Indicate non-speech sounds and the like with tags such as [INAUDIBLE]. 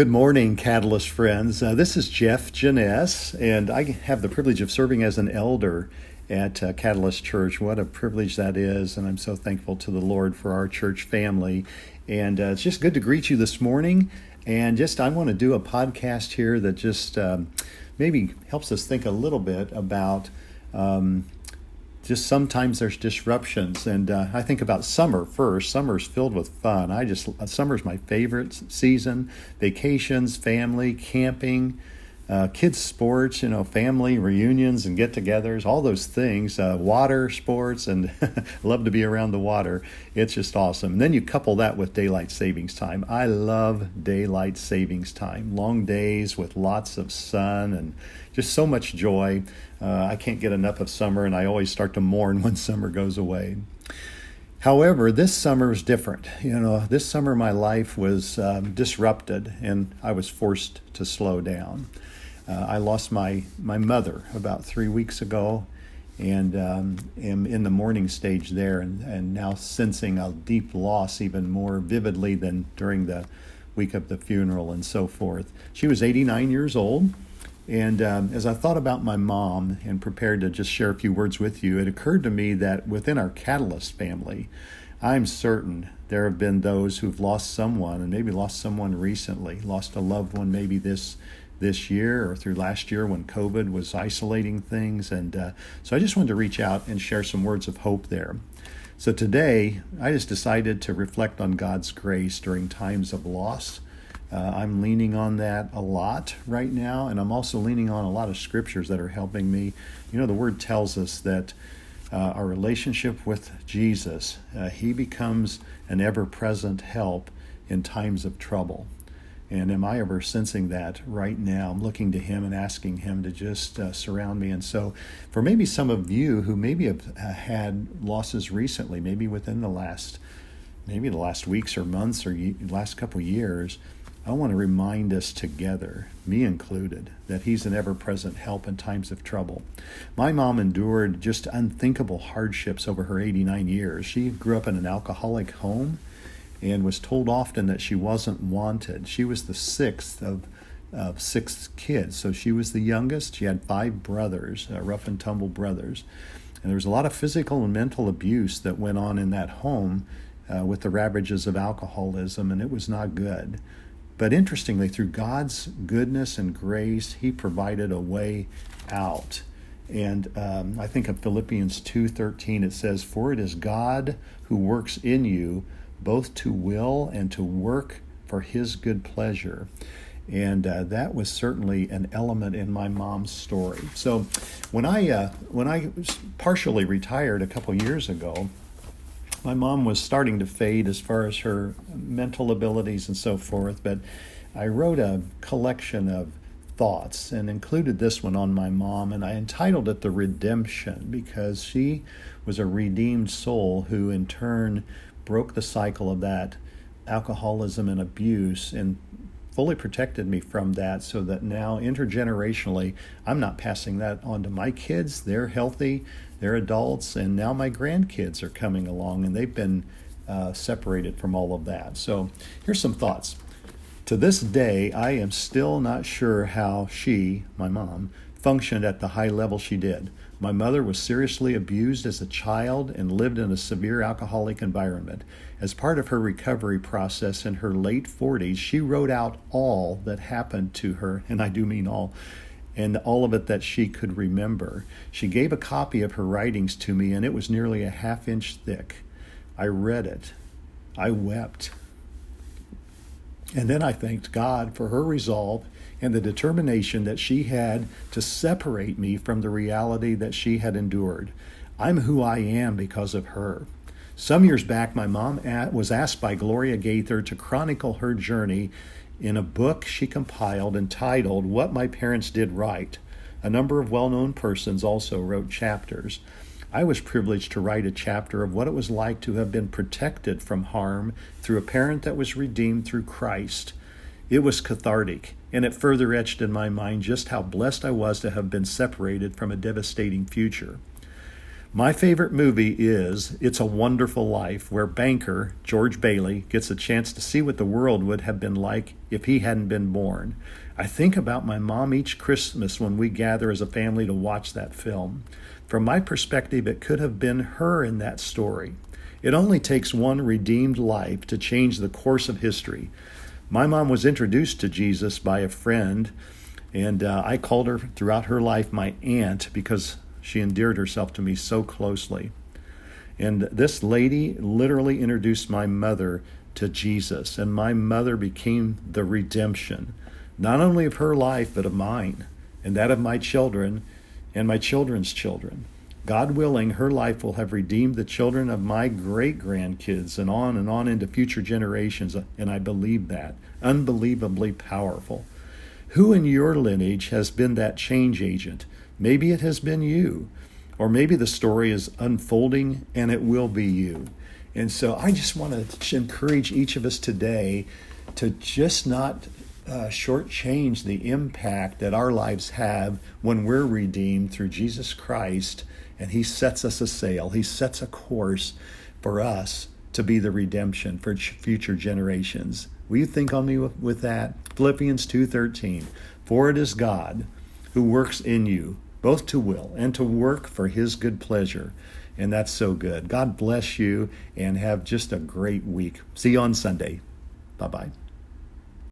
Good morning, Catalyst friends. Uh, this is Jeff Janess, and I have the privilege of serving as an elder at uh, Catalyst Church. What a privilege that is, and I'm so thankful to the Lord for our church family. And uh, it's just good to greet you this morning. And just, I want to do a podcast here that just um, maybe helps us think a little bit about. Um, just sometimes there's disruptions and uh, i think about summer first. Summer's filled with fun. I just summer's my favorite season. Vacations family camping uh, kids sports you know family reunions and get-togethers all those things uh, water sports and [LAUGHS] love to be around the water. It's just awesome. And then you couple that with daylight savings time. I love daylight savings time. Long days with lots of sun and just so much joy. Uh, i can't get enough of summer and i always start to mourn [LAUGHS] when summer goes away. However, this summer is different. You know, this summer my life was um, disrupted and I was forced to slow down. Uh, I lost my, my mother about three weeks ago and um, am in the mourning stage there and, and now sensing a deep loss even more vividly than during the week of the funeral and so forth. She was 89 years old. And um, as I thought about my mom and prepared to just share a few words with you, it occurred to me that within our Catalyst family, I'm certain there have been those who've lost someone and maybe lost someone recently, lost a loved one maybe this this year or through last year when COVID was isolating things. And uh, so I just wanted to reach out and share some words of hope there. So today, I just decided to reflect on God's grace during times of loss. Uh, I'm leaning on that a lot right now, and I'm also leaning on a lot of scriptures that are helping me. You know, the Word tells us that uh, our relationship with Jesus, uh, He becomes an ever present help in times of trouble. And am I ever sensing that right now? I'm looking to Him and asking Him to just uh, surround me. And so, for maybe some of you who maybe have uh, had losses recently, maybe within the last, maybe the last weeks or months or last couple years, I want to remind us together, me included, that He's an ever present help in times of trouble. My mom endured just unthinkable hardships over her 89 years. She grew up in an alcoholic home and was told often that she wasn't wanted. She was the sixth of, of six kids, so she was the youngest. She had five brothers, uh, rough and tumble brothers. And there was a lot of physical and mental abuse that went on in that home uh, with the ravages of alcoholism, and it was not good. But interestingly, through God's goodness and grace, He provided a way out. And um, I think of Philippians 2:13 it says, "For it is God who works in you both to will and to work for His good pleasure. And uh, that was certainly an element in my mom's story. So, when I uh, when I partially retired a couple years ago, my mom was starting to fade as far as her mental abilities and so forth. But I wrote a collection of thoughts and included this one on my mom, and I entitled it "The Redemption" because she was a redeemed soul who, in turn, broke the cycle of that alcoholism and abuse and fully protected me from that so that now intergenerationally I'm not passing that on to my kids. They're healthy, they're adults, and now my grandkids are coming along and they've been uh, separated from all of that. So here's some thoughts. To this day, I am still not sure how she, my mom, functioned at the high level she did. My mother was seriously abused as a child and lived in a severe alcoholic environment. As part of her recovery process in her late 40s, she wrote out all that happened to her, and I do mean all, and all of it that she could remember. She gave a copy of her writings to me, and it was nearly a half inch thick. I read it. I wept. And then I thanked God for her resolve and the determination that she had to separate me from the reality that she had endured. I'm who I am because of her. Some years back, my mom was asked by Gloria Gaither to chronicle her journey in a book she compiled entitled What My Parents Did Right. A number of well known persons also wrote chapters. I was privileged to write a chapter of what it was like to have been protected from harm through a parent that was redeemed through Christ. It was cathartic, and it further etched in my mind just how blessed I was to have been separated from a devastating future. My favorite movie is It's a Wonderful Life, where banker George Bailey gets a chance to see what the world would have been like if he hadn't been born. I think about my mom each Christmas when we gather as a family to watch that film. From my perspective, it could have been her in that story. It only takes one redeemed life to change the course of history. My mom was introduced to Jesus by a friend, and uh, I called her throughout her life my aunt because she endeared herself to me so closely. And this lady literally introduced my mother to Jesus, and my mother became the redemption, not only of her life, but of mine, and that of my children and my children's children. God willing, her life will have redeemed the children of my great grandkids and on and on into future generations, and I believe that. Unbelievably powerful. Who in your lineage has been that change agent? Maybe it has been you, or maybe the story is unfolding and it will be you. And so I just want to encourage each of us today to just not uh, shortchange the impact that our lives have when we're redeemed through Jesus Christ and He sets us a sail, He sets a course for us to be the redemption for future generations. Will you think on me with, with that? Philippians 2:13. For it is God who works in you both to will and to work for His good pleasure. And that's so good. God bless you and have just a great week. See you on Sunday. Bye bye.